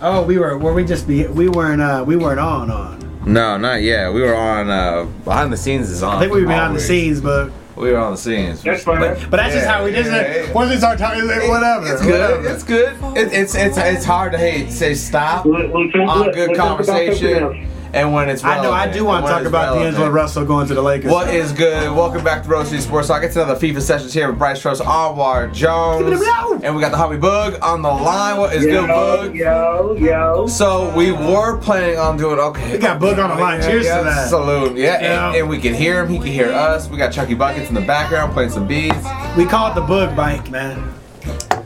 Oh, we were. Were we just be? We weren't. Uh, we weren't on. On. No, not yet. We were on uh, behind the scenes is on. I think we were behind the scenes, but We were on the scenes. That's fine. but, but that's just how we just. yeah, yeah. Once we start talking, whatever. It's good. whatever. It's good. It, it's it's it's hard to hey say stop We'll- we'll on we'll- good we'll talk about something conversation, else. And when it's I know. I do want to talk about relevant. D'Angelo Russell going to the Lakers. What is good? Welcome back to Rose City Sports Talk. It's another FIFA sessions here with Bryce Trost, Anwar Jones, and we got the hobby Bug on the line. What is Yo, good, Boog? yo, yo. So we were planning on doing okay. We got Bug on the line. Cheers yeah, to that. Salute. Yeah, Yeah. And, and we can hear him. He can hear us. We got Chucky Buckets in the background playing some beats. We call it the Bug bike, man.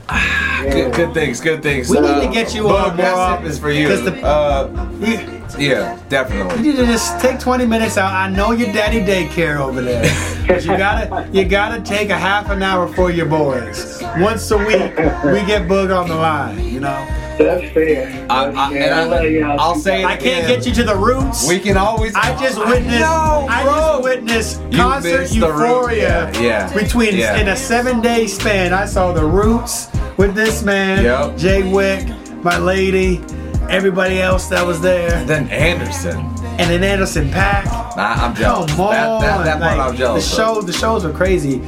Good, good things. Good things. We need Uh, to get you Boog, on that more sip is for you. 'cause the- uh, You, yeah, definitely. you need to just take 20 minutes out. I know your daddy daycare over there. But you gotta you gotta take a half an hour for your boys. Once a week, we get Boog on the line, you know. That's fair. I, I, Yeah, and I love I, y'all. I'll say it I can't again. get you to the roots. We can always. I just witnessed. know, I bro. just witnessed You concert missed the euphoria. Yeah, yeah, Between yeah. in a seven-day span, I saw the Roots with this man, Yep. Jay Wick, my lady, everybody else that was there, Then Anderson. and then Anderson .Paak. Nah, I'm jealous. Come on, That, that, that part like, I'm jealous. The of. show, the shows are crazy.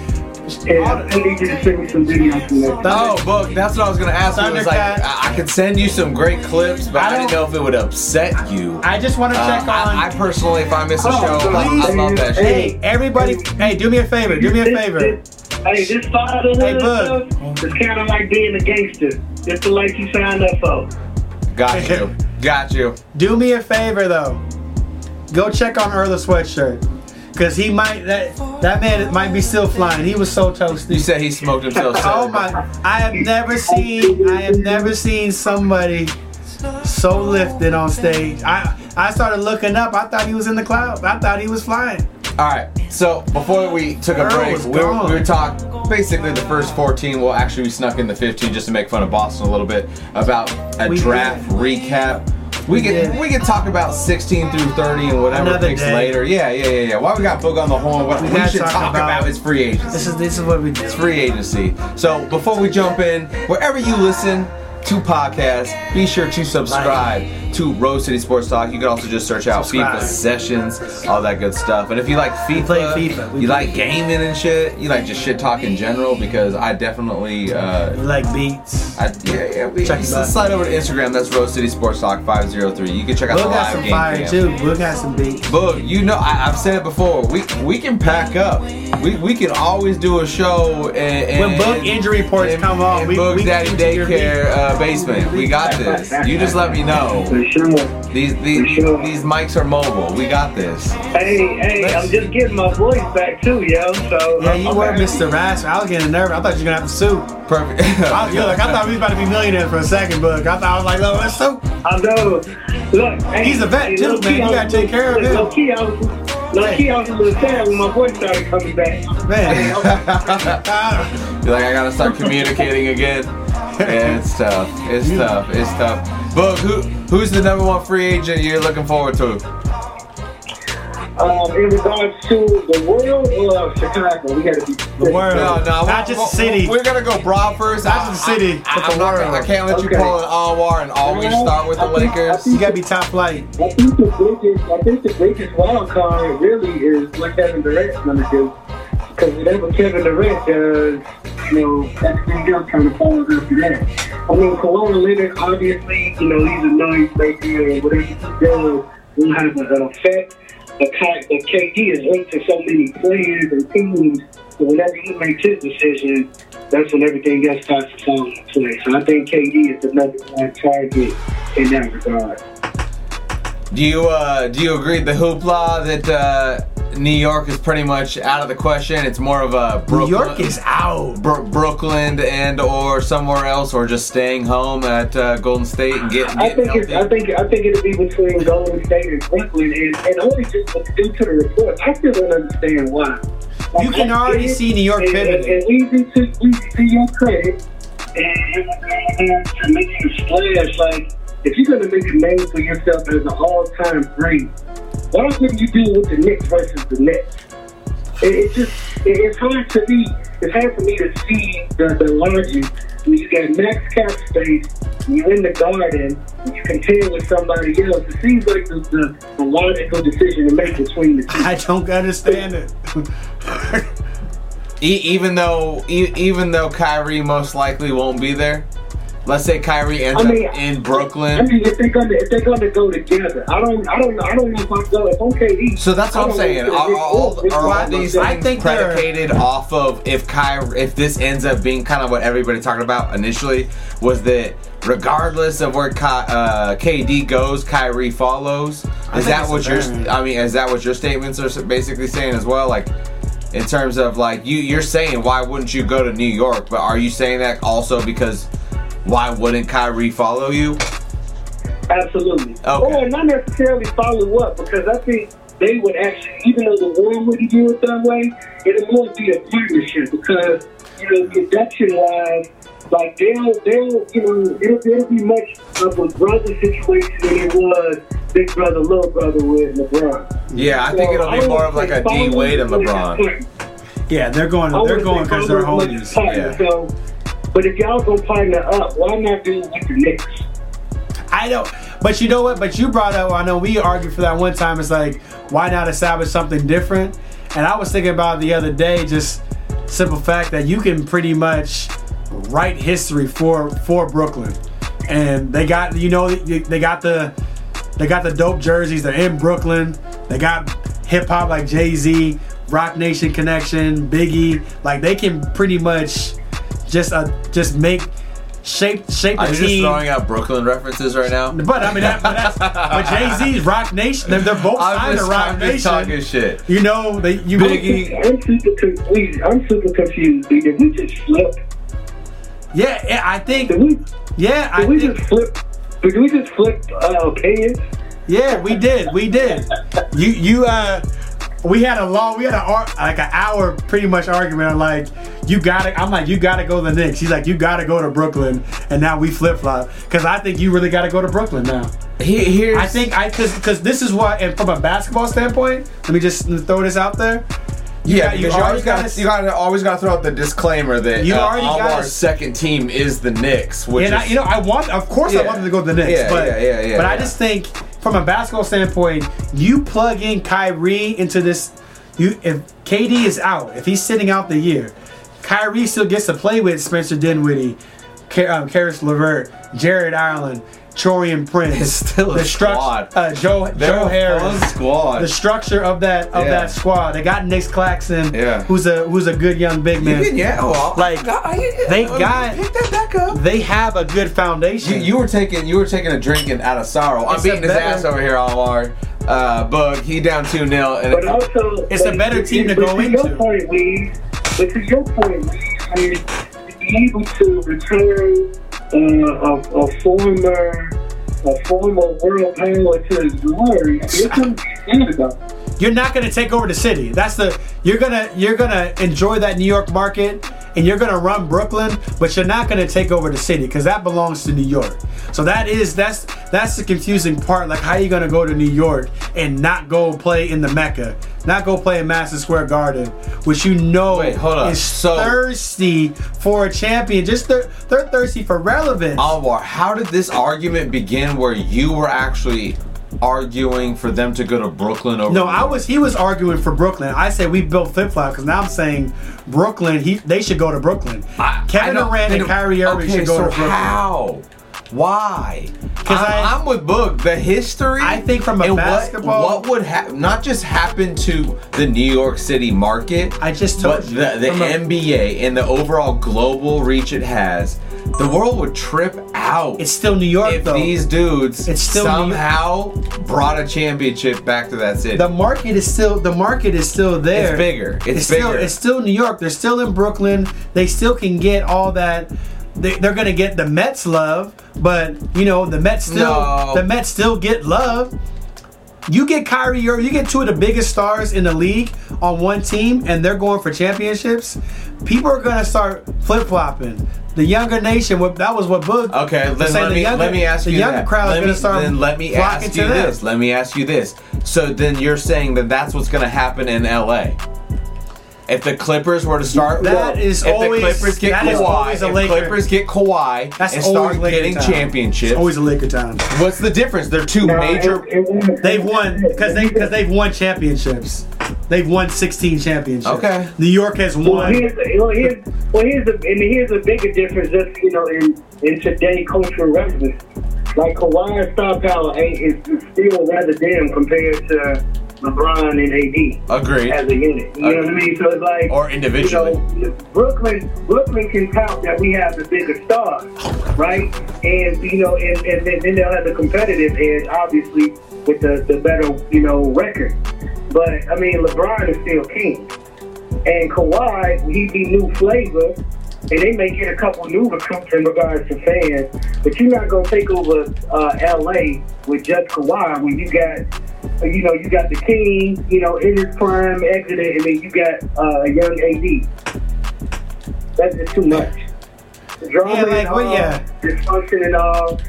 Yeah, I need you to send me some videos from that. Oh, book. That's what I was gonna ask you. Was like, I, I could send you some great clips, but I I, didn't don't- know if it would upset you. I just want to Uh, check on. I, I personally, if I miss a Oh, show, I, I love that shit. hey, everybody! Hey, do me a favor. Do me a favor. this- Hey, this fatherhood Hey, stuff is kind of like being a gangster. It's the life you signed up for. Got you. Got you. Do me a favor though. Go check on Earl the sweatshirt. Cause he might that that man might be still flying. He was so You toasty. said he smoked himself. Oh my! I have never seen I have never seen somebody so lifted on stage. I I started looking up. I thought he was in the clouds. I thought he was flying. All right. So before we took a break, we were, we were talking basically the first 14. Well, actually, we snuck in the 15 just to make fun of Boston a little bit about a We draft recap. We We can did. we can talk about 16 through 30 and whatever Another picks day. later. Yeah, yeah, yeah, yeah. Why we got Boog on the horn? What we, gotta should talk talk about, about- is free agency. This is this is what we do. It's free agency. So before we jump in, wherever you listen to podcasts, be sure to subscribe to Rose City Sports Talk. You can also just search out Subscribe. FIFA sessions, all that good stuff. And if you like FIFA, FIFA. You like gaming and shit, you like just shit talk in general, because I definitely. Uh, We like beats. I, yeah, yeah. We, Check it s- out. slide over to Instagram. That's Rose City Sports Talk 503. You can check out We'll the got live some game fire cam. too. We'll got some beats. Boog, you know, I, I've said it before. We we can pack up. We, we can always do a show and, and When Boog injury reports in- come on, we- we Daddy Daycare uh, basement. We got this. You just let me know. For sure. These these sure. these mics are mobile. We got this. Hey, hey, I'm just getting my voice back too, yo. So Yeah, I'm- you I'm were happy. Mr. Rash. I was getting nervous. I thought you were gonna have to sue. Perfect. I was, you're I thought we was about to be millionaires for a second, but I thought I was like, no, let's sue. I know. Look, hey, He's a vet, hey, too, low-key, man. You gotta take care of him. Low key, I was, low key, I was a little sad when my voice started coming back. Man. You're like I gotta start communicating again. Yeah, it's tough. It's tough. It's tough. Boog, who who's the number one free agent you're looking forward to? Um, in regards to the world or Chicago, we gotta be the world. No, no, Not we- just the we- city. We're gonna go broad first. Not just the city, I, but the am not gonna, I can't let you Okay. pull an Anwar and always start with the I think- I Lakers. You gotta be top flight. I think the biggest, I think the biggest wild card really is what Kevin Durant's gonna do. Because whatever Kevin Durant does, you know, everything else kind of follows after that. I mean, Kawhi Leonard, obviously, you know, he's a noise maker, and whatever he does will have an effect. But KD is linked to so many players and teams, so whenever he makes his decision, that's when everything else starts to fall into place. So I think KD is the one target in that regard. Do you uh, do you agree the hoopla that uh, New York is pretty much out of the question? It's more of a Brooklyn, New York is out. Bro- Brooklyn and or somewhere else, or just staying home at uh, Golden State and getting. I getting think it's, I think I think it'll be between Golden State and Brooklyn, and, and only just due to the report. I still don't understand why. Like, You can already it, see New York and, pivoting. And, and easy to easy to your credit, and, and to make you splash. Like if you're gonna make a name for yourself as an all-time great, why don't you do it with the Knicks versus the Nets? It, it just it, it's hard to be. It's hard for me to see the, the logic when you got max cap space you're in the garden, and you contend with somebody else. It seems like the, the, the logical decision to make between the two. I don't understand it. E- even though e- even though Kyrie most likely won't be there. Let's say Kyrie ends I mean, up in Brooklyn. I mean, if they're gonna if they're gonna go together, I don't I don't I don't know if I'm go if I'm KD. So that's what I I'm saying. know Are, it's- all, are all right these myself. I think they're- predicated off of if Kyrie, if this ends up being kind of what everybody talked about initially, was that regardless of where Ky, uh, KD goes, Kyrie follows. Is that what your. I mean? Is that what your statements are basically saying as well? Like. In terms of like you, you're saying why wouldn't you go to New York? But are you saying that also because why wouldn't Kyrie follow you? Absolutely. Okay. Or not necessarily follow up because I think they would actually, even though the war wouldn't do it that way, it'll more be a partnership because, you know, production wise, like they'll, they'll, you know, it'll, it'll be much of a brother situation than it was big brother, little brother with LeBron. Yeah, I think it'll be more of like a D follow Wade and LeBron. yeah, they're going. They're going because they're follow homies. partner. Yeah. So, but if y'all gonna partner up, why not do it with the Knicks? I don't. But you know what? But you brought up. I know we argued for that one time. It's like, why not establish something different? And I was thinking about the other day. Just simple fact that you can pretty much write history for for Brooklyn, and they got you know they got the they got the dope jerseys. They're in Brooklyn. They got hip hop like Jay Z, Roc Nation Connection, Biggie. Like they can pretty much just uh, just make shape shape Are the you just team. throwing out Brooklyn references right now? But I mean, that, but, that's, but Jay Z's Roc Nation. They're, they're both I'm signed to just, Rock I'm just Nation. talking shit. You know, they you Biggie. I'm super confused. I'm super confused. Did we just flip? Yeah, yeah, I think. Did we? Yeah, I Did we think. just flip? Did we just flip uh, opinions? Yeah, we did. We did. You you uh. We had a long, we had a like an hour pretty much argument on like you gotta. I'm like you gotta go to the Knicks. He's like you gotta go to Brooklyn, and now we flip flop because I think you really gotta go to Brooklyn now. He, here's, I think I because because this is what and from a basketball standpoint, let me just throw this out there. yeah, got- you you, always got gotta- you got to always got to throw out the disclaimer that You uh, already our gotta- second team is the Knicks, which And is I, you know, I want, of course, I Yeah. wanted to go to the Knicks, Yeah, but yeah, yeah, yeah, but I just think from a basketball standpoint, you plug in Kyrie into this. You if KD is out, if he's sitting out the year, Kyrie still gets to play with Spencer Dinwiddie, Ka- um, Caris LeVert, Jarrett Allen, Taurean Prince. It's still a the struct- squad. Uh, Joe They're Joe Harris. fun squad. The structure of that of Yeah. that squad. They got Nic Claxton, Yeah. who's a who's a good young big man. yeah, yeah, well, Like, I- I- they I- got- pick that back up. They have a good foundation. You, you were taking you were taking a drinking out of sorrow. I'm It's beating his better- ass over here, Alvar. Uh, Bug, he down two 0 and But also, It's a better team to but go to into. Your point, Weed, but to your point, Weed, is to be able to return uh, a, a former a former world to his glory, it's to sad about. you're not gonna take over the city. That's the you're gonna you're gonna enjoy that New York market and you're gonna run Brooklyn, but you're not gonna take over the city because that belongs to New York. So that is that's that's the confusing part. Like how you gonna go to New York and not go play in the Mecca, not go play in Madison Square Garden, which you know Wait, hold up. is So- thirsty for a champion. Just they're, they're thirsty for relevance. Alvar, how did this argument begin where you were actually arguing for them to go to Brooklyn over No, I was. He was arguing for Brooklyn. I said we built flip flop because now I'm saying Brooklyn. He they should go to Brooklyn. I- Kevin I Durant and Kyrie Irving okay, should go so to Brooklyn. How? Why? 'Cause I, I- am with Book. The history. I think from a basketball- What, what would happen? Not just happen to the New York City market. I just told but you. the, the From a- NBA and the overall global reach it has, the world would trip out. It's still New York if though. these dudes It's still somehow brought a championship back to that city. the market is still the market is still there. It's bigger. It's still bigger. it's still New York. They're still in Brooklyn. They still can get all that. They, they're gonna get the Mets love, but you know the Mets still No. the Mets still get love. You get Kyrie Irving, you get two of the biggest stars in the league on one team, and they're going for championships. People are gonna start flip flopping. The younger nation, what that was what Boog. Okay, let the me younger- let me ask you. the you younger that. crowd let is gonna start. Then let me ask you them. this. Let me ask you this. So then you're saying that that's what's going to happen in LA, if the Clippers were to start, That is if always- the Clippers get that is Kawhi, always a if Laker. Clippers get Kawhi That's and always start Laker getting time. championships, It's always a Laker time. what's the difference? They're two Now, major. it- it was- They've won because they because they've won championships. They've won 16 championships. Okay. New York has Well, won. here's, well, here's, well, here's a, and here's a bigger difference just, you know, in, in today cultural relevance. Like Kawhi's star power ain't, is, is still rather dim compared to LeBron and AD Agreed. as a unit. You know what I mean? So it's like, Or individually. You know, Brooklyn, Brooklyn can count that we have the bigger stars, right? And you know, and, and then, then they'll have the competitive edge, obviously, with the, the better, you know, record. But I mean, LeBron is still king, and Kawhi, he be new flavor. And they may get a couple new recruits in regards to fans, but you're not gonna take over uh, LA with just Kawhi when you got you know, you got the king, you know, in his prime, exited, and then you got uh, a young AD. That's just too much. The drama Yeah, like, and well, all, yeah. dysfunction and all.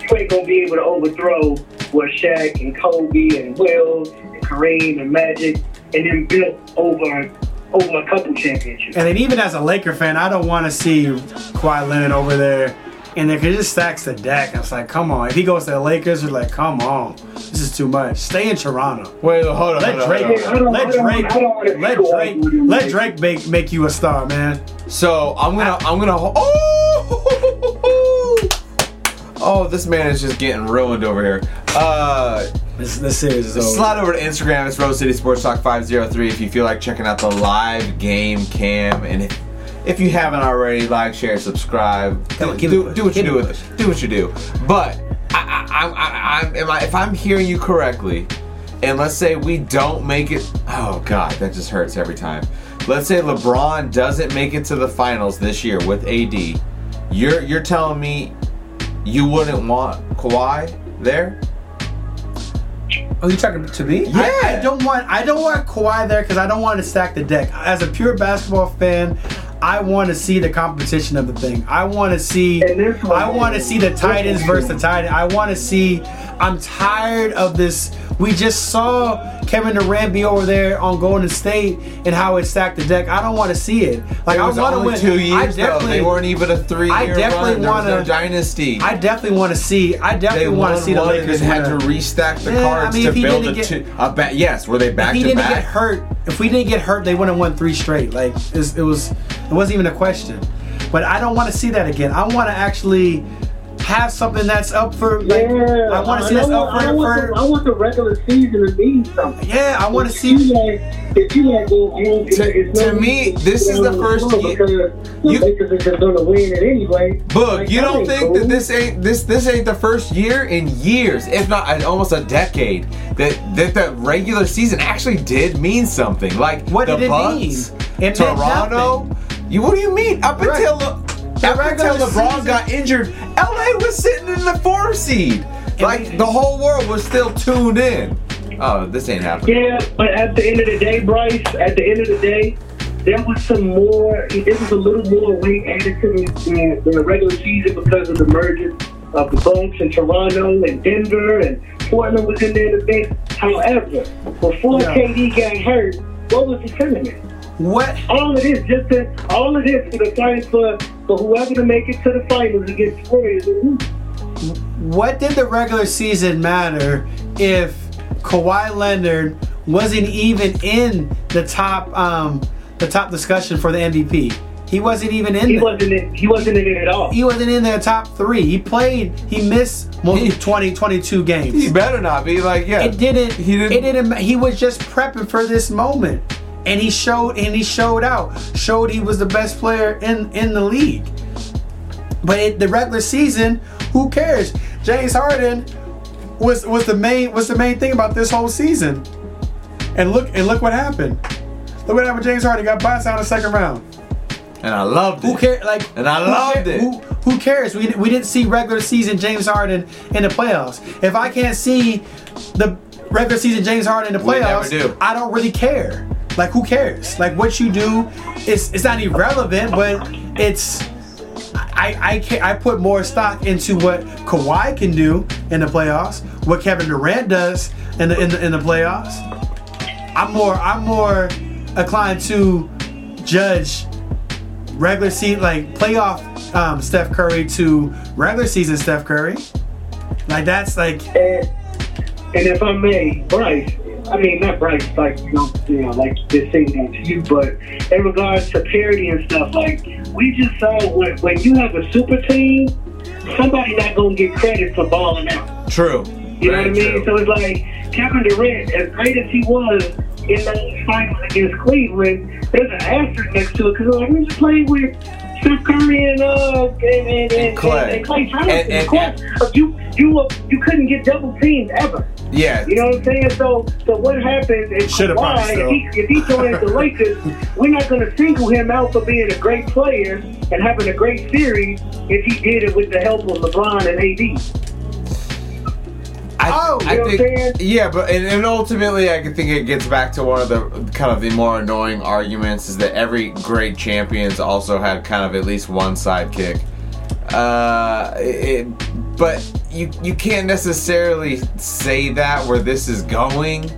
You ain't gonna be able to overthrow what Shaq and Kobe and Will and Kareem and Magic and then built over over a couple championships. And then even as a Laker fan, I don't want to see Kawhi Leonard over there. And then 'cause it just stacks the deck. And it's like, come on. If he goes to the Lakers, it's like, come on. This is too much. Stay in Toronto. Wait, hold on. Let hold on, Drake, hold on. I don't- let Drake, I don't wanna let Drake, let. Drake make, make you a star, man. So I'm gonna, I'm gonna. Oh, oh, this man is just getting ruined over here. Uh, This, this series is over. slide over to Instagram. It's Rose City Sports Talk 503 if you feel like checking out the live game cam and if, if you haven't already, like, share, subscribe. Come on, do, give it a do, do what you do with it. Do what you do. But I, I, I, I, I'm, I, if I'm hearing you correctly, and let's say we don't make it. Oh God, that just hurts every time. Let's say LeBron doesn't make it to the finals this year with AD. You're you're telling me you wouldn't want Kawhi there? Are you talking to me? Yeah. I, I don't want I don't want Kawhi there because I don't want to stack the deck. As a pure basketball fan, I want to see the competition of the thing. I want to see And this one- I want to see the Titans versus the Titans. I want to see. I'm tired of this. We just saw Kevin Durant be over there on Golden State and how it stacked the deck. I don't want to see it. Like It was I want to win. two I years though. definitely, They weren't even a three-year I definitely run. There no wanna- dynasty. I definitely want to see. I definitely want to see the one and Lakers then had to restack the Yeah, I cards mean, to if he build a, didn't two, get- a ba- Yes, were they back if he to didn't back? get hurt, if we didn't get hurt, they wouldn't have won three straight. Like it's, it was, it wasn't even a question. But I don't want to see that again. I want to actually have something that's up for. Like, yeah, I want to see I that's up I for. want, for the, I want the regular season to mean something. yeah, I want to see. you like, if you like go home, To- it's no to me, this is the first year- you- Lakers are gonna win it anyway. Book, Like, you don't think cool. that this ain't this this ain't the first year in years, if not almost a decade, that that the regular season actually did mean something. Like What the did it mean? It meant Toronto. You what do you mean? Up Right. until up regular until LeBron season- got injured, LA was sitting in the four seed. Like the whole world was still tuned in. Oh, this ain't happening. Yeah, but at the end of the day, Bryce, at the end of the day, there was some more. This was a little more weight added to the, the, the regular season because of the merger of the Bucks and Toronto and Denver and Portland was in there to the mix. However, before Yeah. KD got hurt, what was the sentiment? What? All of this, just to, all of this for the fight for for whoever to make it to the finals against Warriors. and? What did the regular season matter if Kawhi Leonard wasn't even in the top, um, the top discussion for the MVP? He wasn't even in. He there. wasn't in, he wasn't in it at all. he wasn't in their top three. He played. He missed most He- of 20, 22 games. He better not be like yeah. it didn't. He didn't. It didn't. He was just prepping for this moment, and he showed. And he showed out. Showed he was the best player in in the league. But in the regular season, who cares? James Harden was was the main was the main thing about this whole season. And look and look what happened. Look what happened. James Harden got bounced out in the second round. and I loved it. Who cares? Like, And I loved it. Who, who cares? We, we didn't see regular season James Harden in the playoffs. If I can't see the regular season James Harden in the playoffs, do. I don't really care. Like, who cares? Like, what you do, it's it's not irrelevant, but it's. I I can I put more stock into what Kawhi can do in the playoffs, what Kevin Durant does in the in the, in the playoffs. I'm more I'm more inclined to judge regular season like playoff um, Steph Curry to regular season Steph Curry. Like that's like And, and if I may, Bryce, I mean not Bryce, like you know, you know, like saying that to you, but in regards to parity and stuff, like we just saw when, when you have a super team, somebody not gonna get credit for balling out. True. You know what I mean? true. So it's like Kevin Durant, as great as he was in those finals against Cleveland, there's an asterisk next to it because like we just played with Steph Curry and uh and, and, and, Klay. and, Klay Thompson. And- and- of course, you you you couldn't get double teamed ever. Yeah. You know what I'm saying? So, so what happens is Should've Kawhi, if he, if he joins the Lakers, we're not going to single him out for being a great player and having a great series if he did it with the help of LeBron and AD. I, Oh, I you know what I'm think, saying? yeah, but and, and ultimately, I think it gets back to one of the kind of the more annoying arguments is that every great champions also had kind of at least one sidekick. Uh, it, but you you can't necessarily say that where this is going.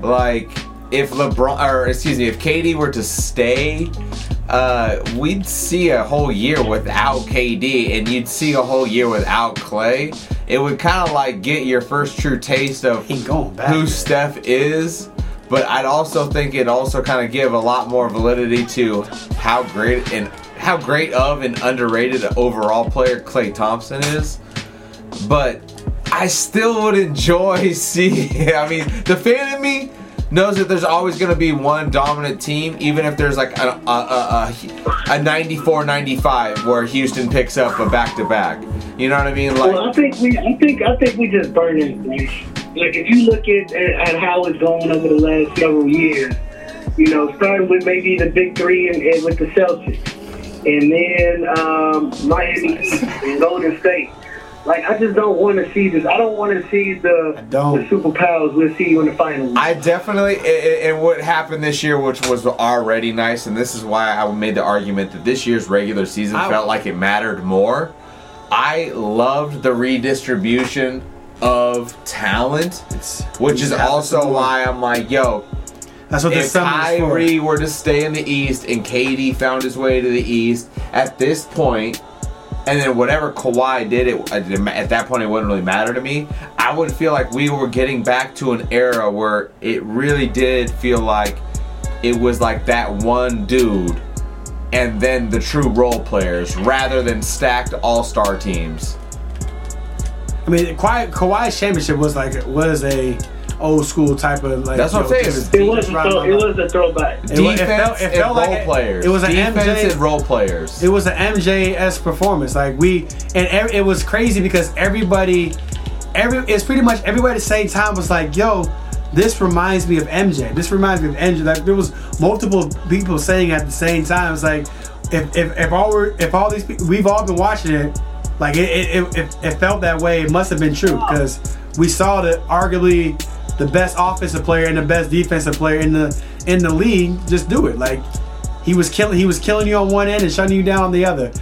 Like, if LeBron or excuse me, if KD were to stay, uh, we'd see a whole year without KD, and you'd see a whole year without Klay. It would kind of like get your first true taste of who Steph is. But I'd also think it also kind of give a lot more validity to how great and how great of an underrated overall player Klay Thompson is. But I still would enjoy seeing. I mean, the fan in me knows that there's always going to be one dominant team, even if there's like a, a, a, a 94-95 where Houston picks up a back-to-back. You know what I mean? Like, Well, I think we, I think, I think we just burned it. Like, if you look at, at how it's going over the last several years, you know, starting with maybe the big three and, and with the Celtics, and then um, Miami Heat and Golden State. Like I just don't want to see this. I don't want to see the I don't. the superpowers we'll see you in the finals. I definitely, and- and what happened this year, which was already nice, and this is why I made the argument that this year's regular season I- felt like it mattered more. I loved the redistribution of talent, which is also why I'm like, yo, That's what this if summer for. Kyrie were to stay in the East and KD found his way to the East at this point, and then whatever Kawhi did, it at that point it wouldn't really matter to me. I would feel like we were getting back to an era where it really did feel like it was like that one dude, and then the true role players, rather than stacked All Star teams. I mean, Kawhi, Kawhi's championship was like was a old school type of like. That's what I'm yo, saying, just- it was a throw, it was a throwback. It wa- it Defense felt- it and felt like role a- players. it was an defense MJ and role players. It was an MJS performance. Like we, and ev- it was crazy because everybody, every it's pretty much everybody at the same time was like, "Yo, this reminds me of MJ. This reminds me of MJ." Like there was multiple people saying at the same time. It's like if if if all we're, if all these people we've all been watching it, like it it, it, it, it felt that way. It must have been true oh. because we saw that arguably the best offensive player and the best defensive player in the in the league just do it. Like he was killing he was killing you on one end and shutting you down on the other.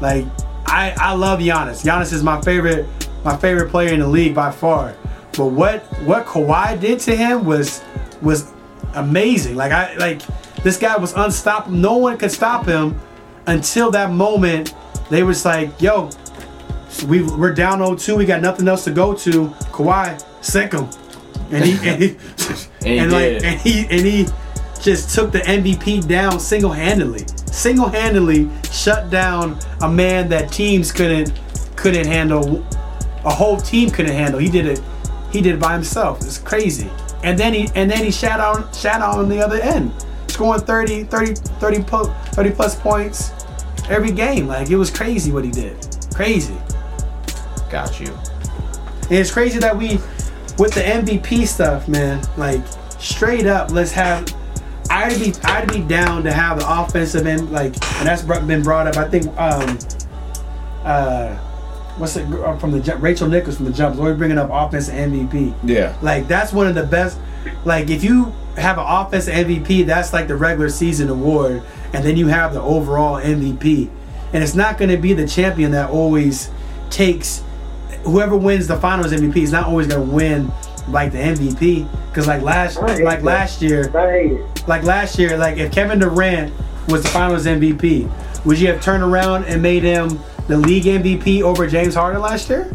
Like I I love Giannis. Giannis is my favorite my favorite player in the league by far. But what what Kawhi did to him was was amazing. Like I like this guy was unstoppable. No one could stop him until that moment. They was like, yo, we we're down 0-2. We got nothing else to go to. Kawhi, sink him. And he and, he, and like and he and he just took the MVP down single-handedly. Single-handedly shut down a man that teams couldn't couldn't handle. A whole team couldn't handle. He did it. He did it by himself. It's crazy. And then he and then he shat on shat on the other end, scoring 30, 30, 30, po- 30 plus points every game. Like it was crazy what he did. Crazy. Got you. And it's crazy that we, with the MVP stuff, man, like straight up, let's have. I'd be I'd be down to have the offensive end like, and that's been brought up. I think um, uh, what's it uh, from the Rachel Nichols from the Jumps always bringing up offensive MVP. Yeah. Like that's one of the best. Like if you have an offensive MVP, that's like the regular season award, and then you have the overall MVP. And it's not going to be the champion that always takes. Whoever wins the finals MVP is not always going to win like the MVP. Because like last like that. last year, I hate it. like last year, like if Kevin Durant was the Finals MVP, would you have turned around and made him the league MVP over James Harden last year?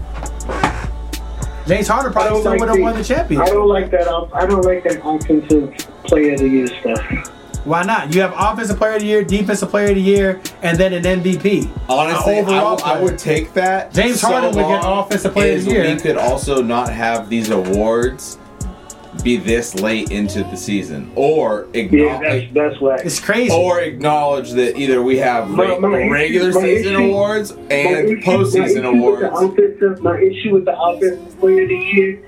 James Harden probably still like would have won the championship. I don't like that. I don't like that offensive player of the year stuff. Why not? You have Offensive Player of the Year, Defensive Player of the Year, and then an MVP. Honestly, An I, overall w- I player. would take that. James so Harden would get Offensive Player of the Year. We could also not have these awards be this late into the season, or Yeah, acknowledge, that's that's why. It's crazy. or acknowledge that either we have My- re- my regular my season issue- awards and issue- postseason awards. Offensive, my issue with the offensive player of the year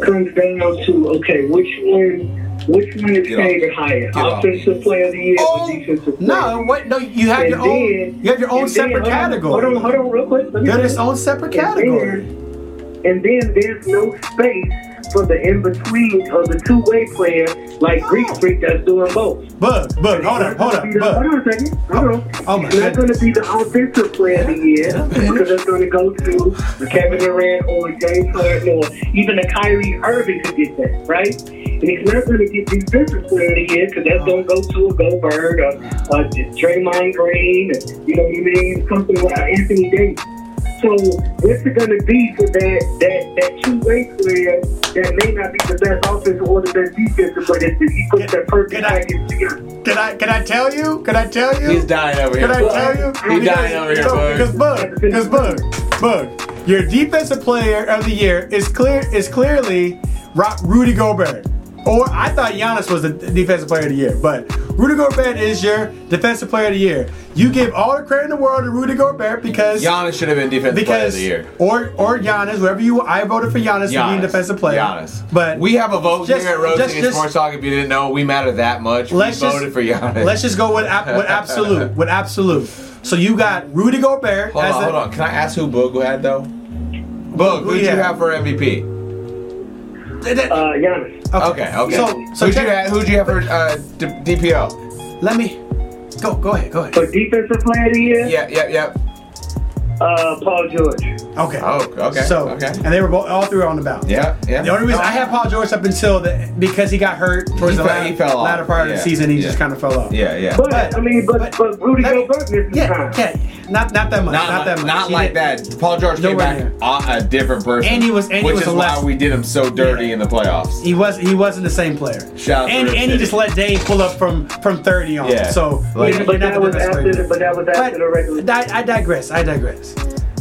comes down to okay, which one, which one is Get off paid me. higher, Get offensive me. player of the year Oh, or defensive player? no, what? No, you have And your then- own. You have your own and then- separate category. Hold on, hold on, real quick. Let me They're its own separate And category. then- And then there's no space for the in between of the two way player like Greek Freak that's doing both. Bug, bug, hold up, hold up, Hold on a second. Hold on. Oh, oh my it's not going to be the offensive player of the year because it's going to go to Kevin Durant or James Harden or even a Kyrie Irving could get that, right? And he's not going to get defensive player of the year because that's going to go to a Gobert or, or Draymond Green, and, you know what I mean? Something like Anthony Davis. So what's it going to be for that that that two way player that may not be the best offensive or the best defensive, but if he puts that perfect Can I- package together? Can I can I tell you? Can I tell you? He's dying over here. Can I Well, tell you? He's Because- dying over here, so- Bug. Because Bug, because Bug, Bug, your defensive player of the year is clear is clearly Ro- Rudy Gobert. Or I thought Giannis was the defensive player of the year, but Rudy Gobert is your defensive player of the year. You give all the credit in the world to Rudy Gobert because Giannis should have been defensive player of the year. or or Giannis, whoever you I voted for Giannis, to be Giannis. defensive player. Giannis. But we have a vote just- here at Roasting and Sports Talk. If you didn't know, we matter that much. Let's just- voted for Giannis. Let's just go with with absolute with absolute. So you got Rudy Gobert hold as on, a, hold on. Can I ask who Boog had though? Boog, Who did you have for MVP? Uh, Giannis. Okay, okay. So, so who'd check, you have? Who'd you have for uh, D- DPO? let me go. Go ahead. Go ahead. For defensive player of the year, Yeah, yeah, yeah. uh, Paul George. Okay. Oh, okay. So okay. and they were both all three were on the ballot. Yeah, yeah. The only reason I had Paul George up until the because he got hurt towards He the fell- latter, he fell latter part of the season, he yeah. just kind of fell off. Yeah, yeah. But, But- I mean, but but- but, Rudy Gobert missed Yeah, time. yeah, not not that much, not, Not, that much. not He like did- that. Paul George came Nowhere back near. a, a different person. And he was- and he was is a why we did him so dirty Yeah. in the playoffs. He was he wasn't the same player. Shout out and Rip and he just let Dame pull up from from thirty on. Yeah. So Like- but that was after the, but that was after the regular. I, I digress. I digress.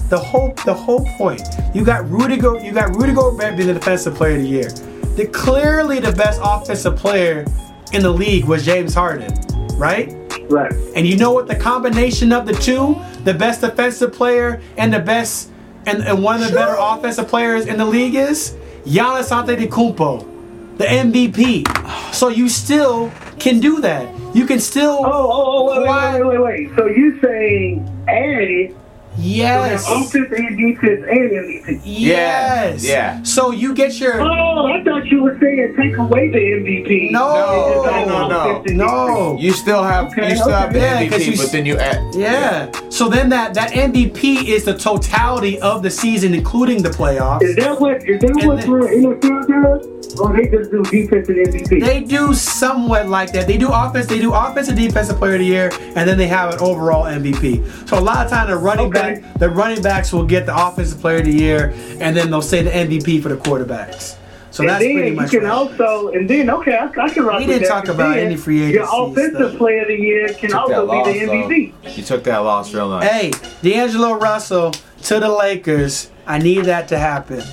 The whole the whole point. You got Rudy Go. You got Rudy Gobert being the defensive player of the year. The clearly the best offensive player in the league was James Harden, right? Right. And you know what the combination of the two, the best defensive player and the best and, and one of the better offensive players in the league is Giannis Antetokounmpo, the MVP. So you still can do that. You can still Oh, oh, oh, wait, wait, wait, wait, wait. So you saying added yes. offense and defense and MVP? Yes. Yeah. So you get your Oh, I thought you were saying take away the MVP. No, no, no, no. Oh, no. You still have you Okay, have the okay. Yeah, 'cause MVP, you but s- then you add Yeah. So then that that MVP is the totality of the season, including the playoffs. Is that what is that And what then- the NFL does? Or they just do defense and MVP? They do somewhat like that. They do offense. They do offensive defensive player of the year, and then they have an overall MVP. So a lot of time the running Okay. back, the running backs will get the offensive player of the year, and then they'll say the MVP for the quarterbacks. So and that's then pretty you much. can also, and then okay, I, I can rock We with didn't talk about then any free Your agency offensive stuff. player of the year can also loss. be the MVP. though. You took that loss real nice. Hey, D'Angelo Russell to the Lakers. I need that to happen.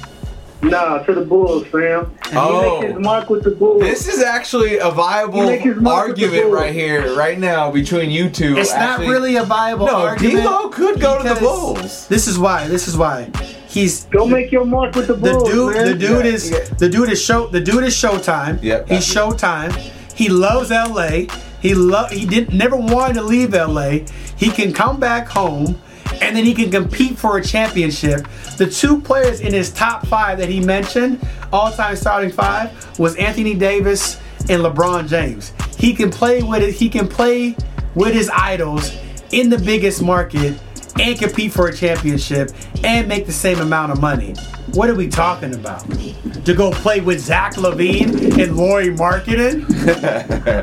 Nah, to the Bulls, fam. Oh. He make his mark with the Bulls. This is actually a viable You make his mark with the argument right here, right now, between you two. It's Actually- not really a viable No, argument. D'Lo could go to the Bulls. This is why. This is why. He's Go make your mark with the the Bulls, dude. man. The dude Yeah, is yeah. the dude is show. The dude is Showtime. Yep, He's that's- Showtime. He loves LA. He love. He didn't never wanted to leave LA. He can come back home, and then he can compete for a championship. The two players in his top five that he mentioned, all-time starting five, was Anthony Davis and LeBron James. He can play with it. He can play with his idols in the biggest market and compete for a championship and make the same amount of money. What are we talking about? To go play with Zach LaVine and Lauri Markkanen?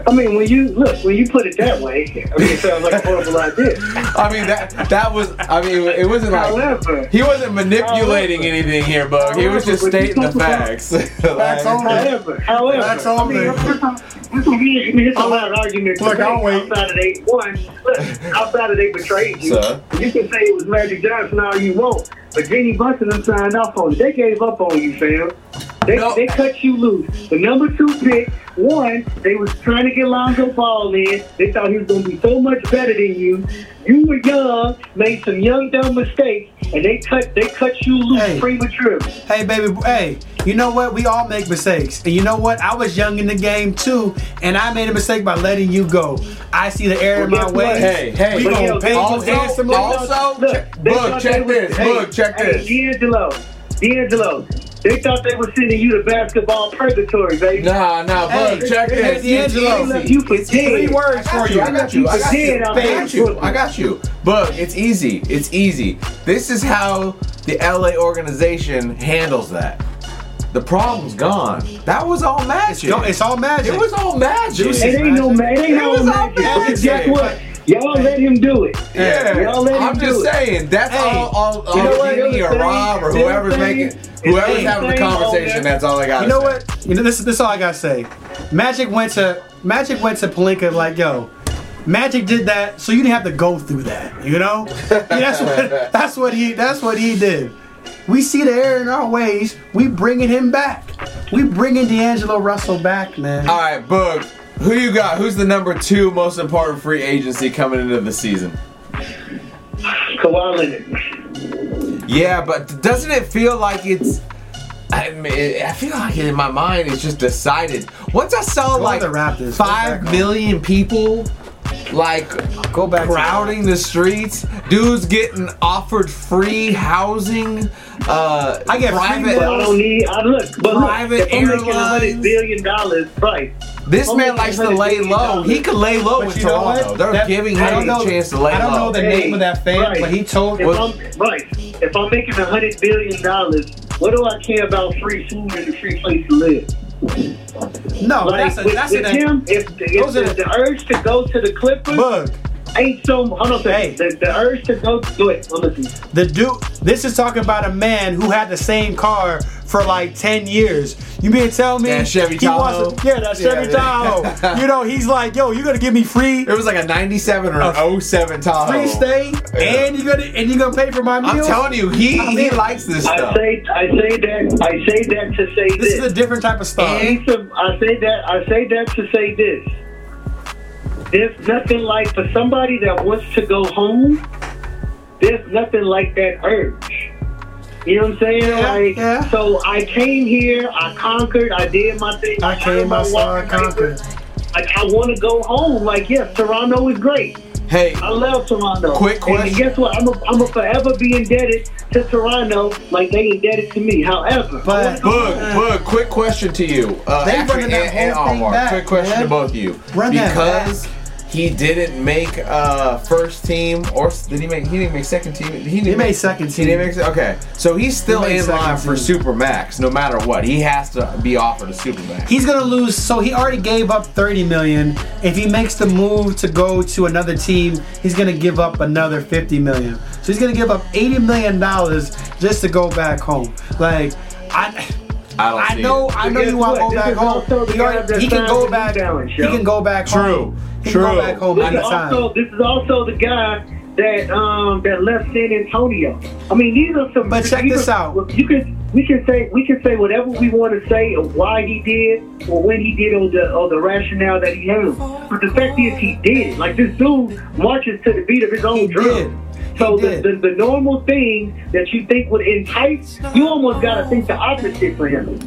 I mean, when you look, when you put it that way, I mean, it sounds like a horrible idea. I mean that that was. I mean it wasn't like However, he wasn't manipulating anything here, Bug. He was just stating the facts. Facts only. However, however, That's I all mean, they- this is I mean, it's a lot of argument Look, make I'll wait. outside of they one. Look, outside of they betrayed you. Sir. You can say it was Magic Johnson all you want, but Jeanie Buss and them signed off on. They gave up on you, fam. They, No. they cut you loose. The number two pick, one, they was trying to get Lonzo Ball in. They thought he was going to be so much better than you. You were young, made some young dumb mistakes, and they cut they cut you loose Hey. prematurely. Hey, baby, hey, you know what? We all make mistakes. And you know what? I was young in the game too, and I made a mistake by letting you go. I see the error in my way. Hey, hey, we But gonna pay you also- also- Look, check- they Boog, thought check they was- this, Hey, Boog, check hey, this. D'Angelo, D'Angelo, they thought they were sending you to basketball purgatory, baby. Nah, nah, Hey, Check hey, this. D'Angelo, It's you for It's dead. Three easy. words I got for you. you. I got you. I got you. I got you. I got you. Bug, it's easy. It's easy. This is how the LA organization handles that. The problem's gone. That was all magic. Yo, it's all magic. It was all magic. It ain't no magic. It ain't no was all magic. Because magic. guess what? Y'all let him do it. Yeah, Y'all let him I'm do just it. saying. That's Hey, all. All, all you know what? Jimmy or They're Rob or whoever's they're making, whoever's having the conversation. That's all I got. You know what? You know this. is This is all I gotta say. Magic went to Magic went to Pelinka like, yo, Magic did that, so you didn't have to go through that. You know? Yeah, that's what. That's what he. That's what he did. We see the error in our ways. We bringing him back. We bringing D'Angelo Russell back, man. All right, Boog. Who you got? Who's the number two most important free agency coming into the season? Kawhi Leonard. Yeah, but doesn't it feel like it's? I mean, I feel like in my mind it's just decided. Once I saw Go like to the Raptors. Go five back million people, like Go back to- crowding the streets, dudes getting offered free housing. Uh, I get free private. But I don't need. I look, but Private look, if I'm making a airlines. hundred billion dollars, right? This I'm man likes to lay billion low. He can lay low in But you know Toronto. They're That- giving him don't a know- chance to lay low. I don't low. know the name of that fan, right. but he told. If Was- I'm, right, if I'm making a hundred billion dollars, what do I care about free food and a free place to live? No, Like that's a, with, that's with a, him, if, the, if Those are the, the- the urge to go to the Clippers Bug. Ain't so. Hold on, a second. Hey. The, the urge to go. Do it. I'm listening. The dude, this is talking about a man who had the same car for like 10 years. You mean to tell me? That Chevy he wants Tahoe? Yeah, that Chevy Yeah. Tahoe. you know, he's like, yo, you're gonna give me free, It was like a 97 or an 07 Tahoe. free stay, Yeah. and you're gonna and you're gonna pay for my money. I'm telling you, he I he likes this I stuff. say, I say that, I say that to say this this. is a different type of stuff. I say that, I say that to say this. There's nothing like for somebody that wants to go home. There's nothing like that urge. You know what I'm saying? Yeah, like, yeah. so I came here, I conquered, I did my thing. I came, I saw, I conquered. Like, I want to go home. Like, yes, Toronto is great. Hey, I love Toronto. Quick And question. guess what? I'm a, I'm a forever be indebted to Toronto like they indebted to me. However, But- Boog, Boog, quick question to you. Uh, They actually, running that and, and whole thing Almar, back, quick question man. to both of you. Run that because he didn't make uh, first team, or did he make? He didn't make second team. He, didn't He made second He team. didn't make. Okay, so he's still He in line second for super max, no matter what. He has to be offered a super max. He's gonna lose. So he already gave up 30 million. If he makes the move to go to another team, he's gonna give up another 50 million. So he's gonna give up 80 million dollars just to go back home. Like I. I don't I see know, it. I know you want to go back home. He, already- he can go back. challenge, He can go back True. home. He True. can go back home This is anytime. also this is also the guy that um that left San Antonio. I mean, these are some. But check this are- out. You can we can say we can say whatever we want to say of why he did or when he did or the or the rationale that he had. But the fact is, he did. Like this dude marches to the beat of his own He drum. did. So the, the, the normal thing that you think would entice, you almost got to think the opposite for him.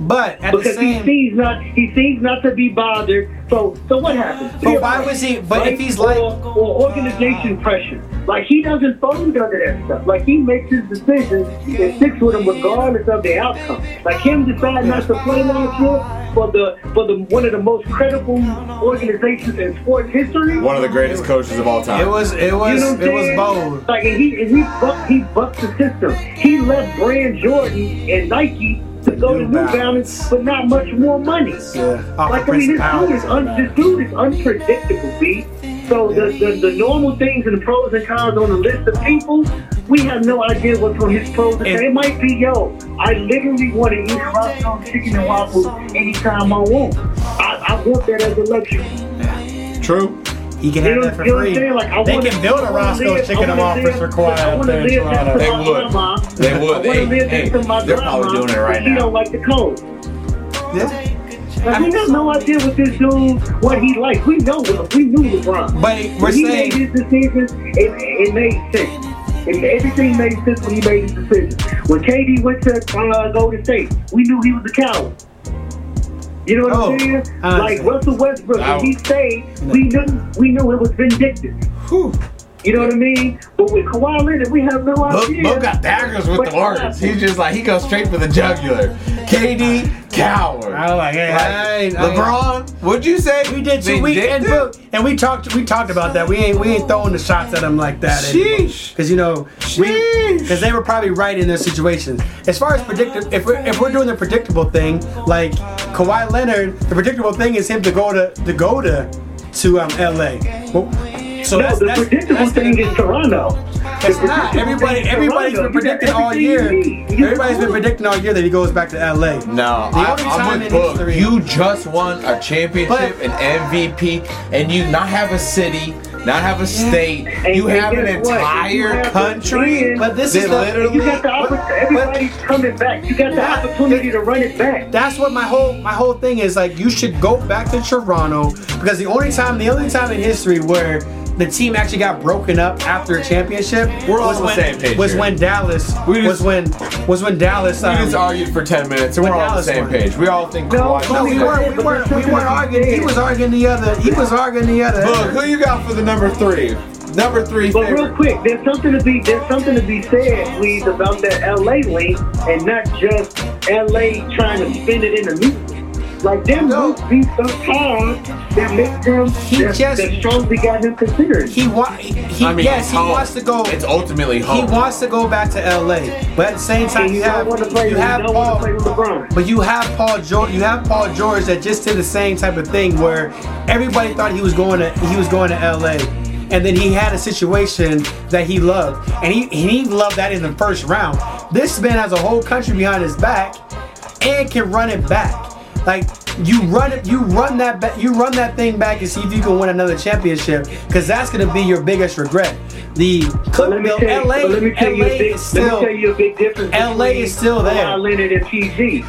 But at the because he same, seems not he seems not to be bothered So, so what happens? But why was he- but if he's like- or, or organization pressure, like he doesn't fold under that stuff. Like he makes his decisions and sticks with them regardless of the outcome. Like him deciding not to play last year for the for the one of the most credible organizations in sports history. One of the greatest coaches of all time. It was it was You know it was saying? bold. Like and he and he bucked he bucked the system. He left Brand Jordan and Nike to go to New New Balance. Balance for not much more money. Yeah, off Like I mean, this dude is un- this dude is unpredictable, B. So the, the the normal things and the pros and cons on the list of people, we have no idea what's on his pros and cons. It might be, yo, I literally want to eat Roscoe's chicken and waffles anytime I want. I, I want that as a luxury. True. He can You have know, that for you know free. Saying? Like, I they can build a wanna Roscoe's live- chicken I and waffles for live- Kawhi up there in Toronto. They would. grandma. They would. I wanna Hey, live hey, that for my they're probably doing it right but She now. don't like the cold. Yeah. Like, we have no idea what this dude, what he likes. We know him. We knew LeBron. But we're when he saying- made his decisions, it, it made sense. It, everything made sense when he made his decision. When KD went to uh, Golden State, we knew he was a coward. You know what Oh, I'm saying? I Like understand. Russell Westbrook, Wow. when he stayed, we knew we knew it was vindictive. Whew. You know what I mean? But with Kawhi Leonard, we have no Book, idea. Book got daggers with But the words. He's just like he goes straight for the jugular. KD, coward. I was like, hey, I ain't- I ain't- LeBron, what'd you say? We did too. We and, Vindictive? and we talked. We talked about that. We ain't we ain't throwing the shots at him like that. Sheesh. Because you know, Sheesh. because they were probably right in their situations. As far as predictive, if we're if we're doing the predictable thing, like Kawhi Leonard, the predictable thing is him to go to to go to to um L.A. Well, so no, that's, the that's, predictable that's thing gonna- is Toronto. It's not. predictable Everybody, thing is everybody's Toronto. been predicting all year. you need. You Everybody's been predicting all year that he goes back to L.A. No, The I, only I'm time with in Book. history- You just won a championship, But- an MVP, and you not have a city, not have a state. And- you have an guess what? You entire have country. a- But this is the- literally. You got the opportunity. Everybody's coming back. You got the opportunity to run it back. That's what my whole my whole thing is like. You should go back to Toronto because the only time the only time in history where the team actually got broken up after a championship We're all was on the when same page was here. when Dallas We just- was when was when Dallas. we Um, just argued for 10 minutes and we're all on the same won. page. We all think No, no, we weren't. We weren't. We weren't to be arguing. He was arguing the other. He was arguing the other. Look, who you got for the number three? Number three But real quick, there's something to be there's something to be said, please, about that LA link and not just LA trying to spin it in the music. Like them No. roots be so hard that makes them He that, just- that strongly got him considered. He wa- he, he I mean, yes it's he home. wants to go. It's ultimately He wants to go back to L.A. But at the same time, and you you have don't want to play. you You have don't Paul. to play with LeBron. But you have Paul George. You have Paul George that just did the same type of thing where everybody thought he was going to he was going to L.A. And then he had a situation that he loved, and he he loved that in the first round. This man has a whole country behind his back, and can run it back. Like you run it, you run that back, you run that thing back and see if you can win another championship, because that's gonna be your biggest regret. The But let me the tell you, LA, but let me tell you LA a big, is let me still tell you a big difference. LA is still there. Kawhi Leonard and PG.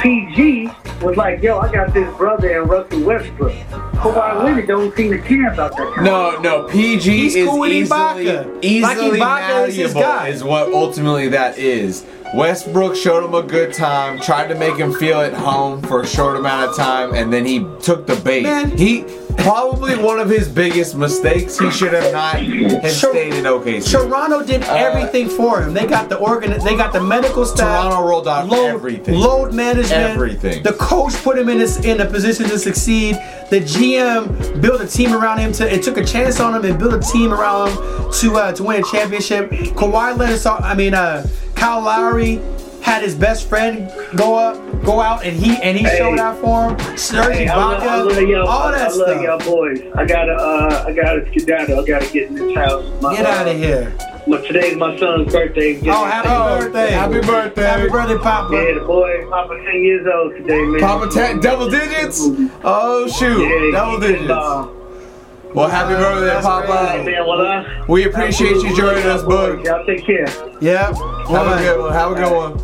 PG was like, yo, I got this brother and Russell Westbrook. Kawhi Leonard don't seem to care about that. kind No, no, PG He's is cool with easily, Ibaka. easily Like Ibaka is his malleable guy. is what ultimately that is. Westbrook showed him a good time, tried to make him feel at home for a short amount of time, and then he took the bait. Man. He probably one of his biggest mistakes. He should have not have stayed in OKC. Toronto did everything for him. They got the organ, they got the medical staff. Toronto rolled out load, everything. Load management. Everything. The coach put him in a, in a position to succeed. The GM built a team around him to and took a chance on him and built a team around him to uh, to win a championship. Kawhi Leonard saw. I mean, uh, Kyle Lowry had his best friend go up, go out, and he and he Hey. showed out for him. Serge Hey, I love, I love Ibaka, y'all. all that I love y'all boys. I gotta, uh, I gotta skedaddle. I gotta get in this house. My, Get uh, out of here. My, today's my son's birthday. Oh, happy birthday. Happy birthday. Happy birthday, Papa. Yeah, the boy, Papa, ten years old today, man. Papa ten, double digits? Oh shoot, Yeah, double digits. uh, Well, happy birthday, That's Papa. man. Well, I, We appreciate you joining us, bud. Y'all take care. Yep. Have a good one. Have a good one.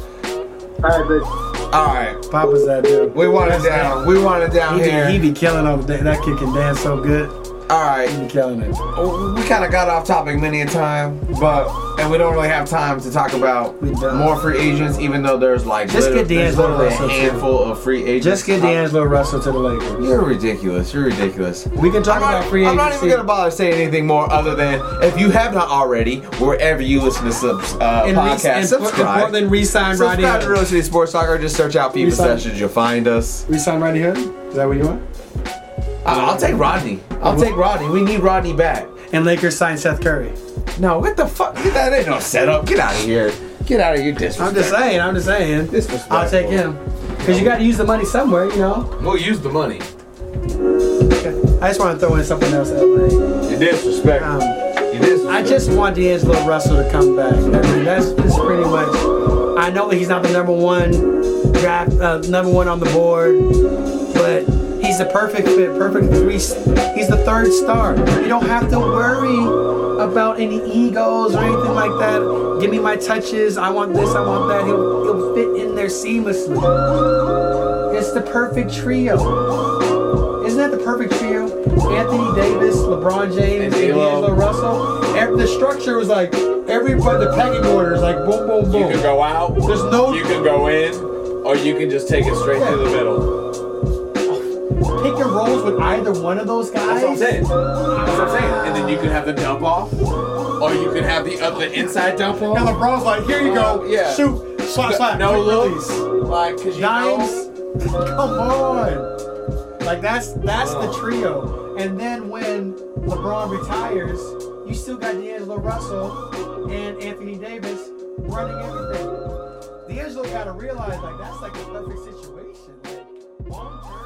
All right, bitch. All right, Papa's that dude. we want it down. We want it down He be, here. he be killing on that. That kid can dance so good. All right. Be killing it. We kind of got off topic many a time, but and we don't really have time to talk about more free agents, even though there's like Just liter- get D'Angelo Russell, a too. handful of free agents. Just get D'Angelo Russell to the Lakers. You're ridiculous. You're ridiculous. We can talk not, about free agents. I'm agency. not even gonna bother saying anything more other than if you have not already, wherever you listen to subs, uh, And, re- podcast, and, and subscribe. Portland re-signed Rodney Subscribe to Real City Sports Talk or just search out Resign. Sessions. You'll find us. Rodney Hood? Is that what you want? I- I'll take Rodney. I'll take Rodney. We need Rodney back. And Lakers signed Seth Curry. No, what the fuck? Get that ain't no setup. Get out of here. Get out of here, disrespect. I'm just saying. I'm just saying. Disrespectful. I'll take him. Because you got to use the money somewhere, you know. We'll use the money. I just want to throw in something else, LA. You disrespect. Um, you disrespect. I just want D'Angelo Russell to come back. I mean, that's, that's pretty much. I know that he's not the number one draft, uh, number one on the board, but he's the perfect fit, perfect three. He's the third star. You don't have to worry about any egos or anything like that. Give me my touches. I want this. I want that. He'll he'll fit in there seamlessly. It's the perfect trio. Isn't that the perfect trio? Anthony Davis, LeBron James. D'Angelo Russell. The structure was like everybody. The pecking order is like boom, boom, boom. You can go out. There's no You can go in, or you can just take it straight through the middle. Pick and rolls with either one of those guys. That's what I'm saying. That's what I'm saying. And then you can have the dump off, or you can have the other inside dump off. Now LeBron's like, here you go, um, Yeah. shoot, slap, slap, no looks, like because you Dimes, know. come on. Like that's that's the oh. trio. And then when LeBron retires, you still got D'Angelo Russell and Anthony Davis running everything. D'Angelo got to realize like that's like the perfect situation. Like long term.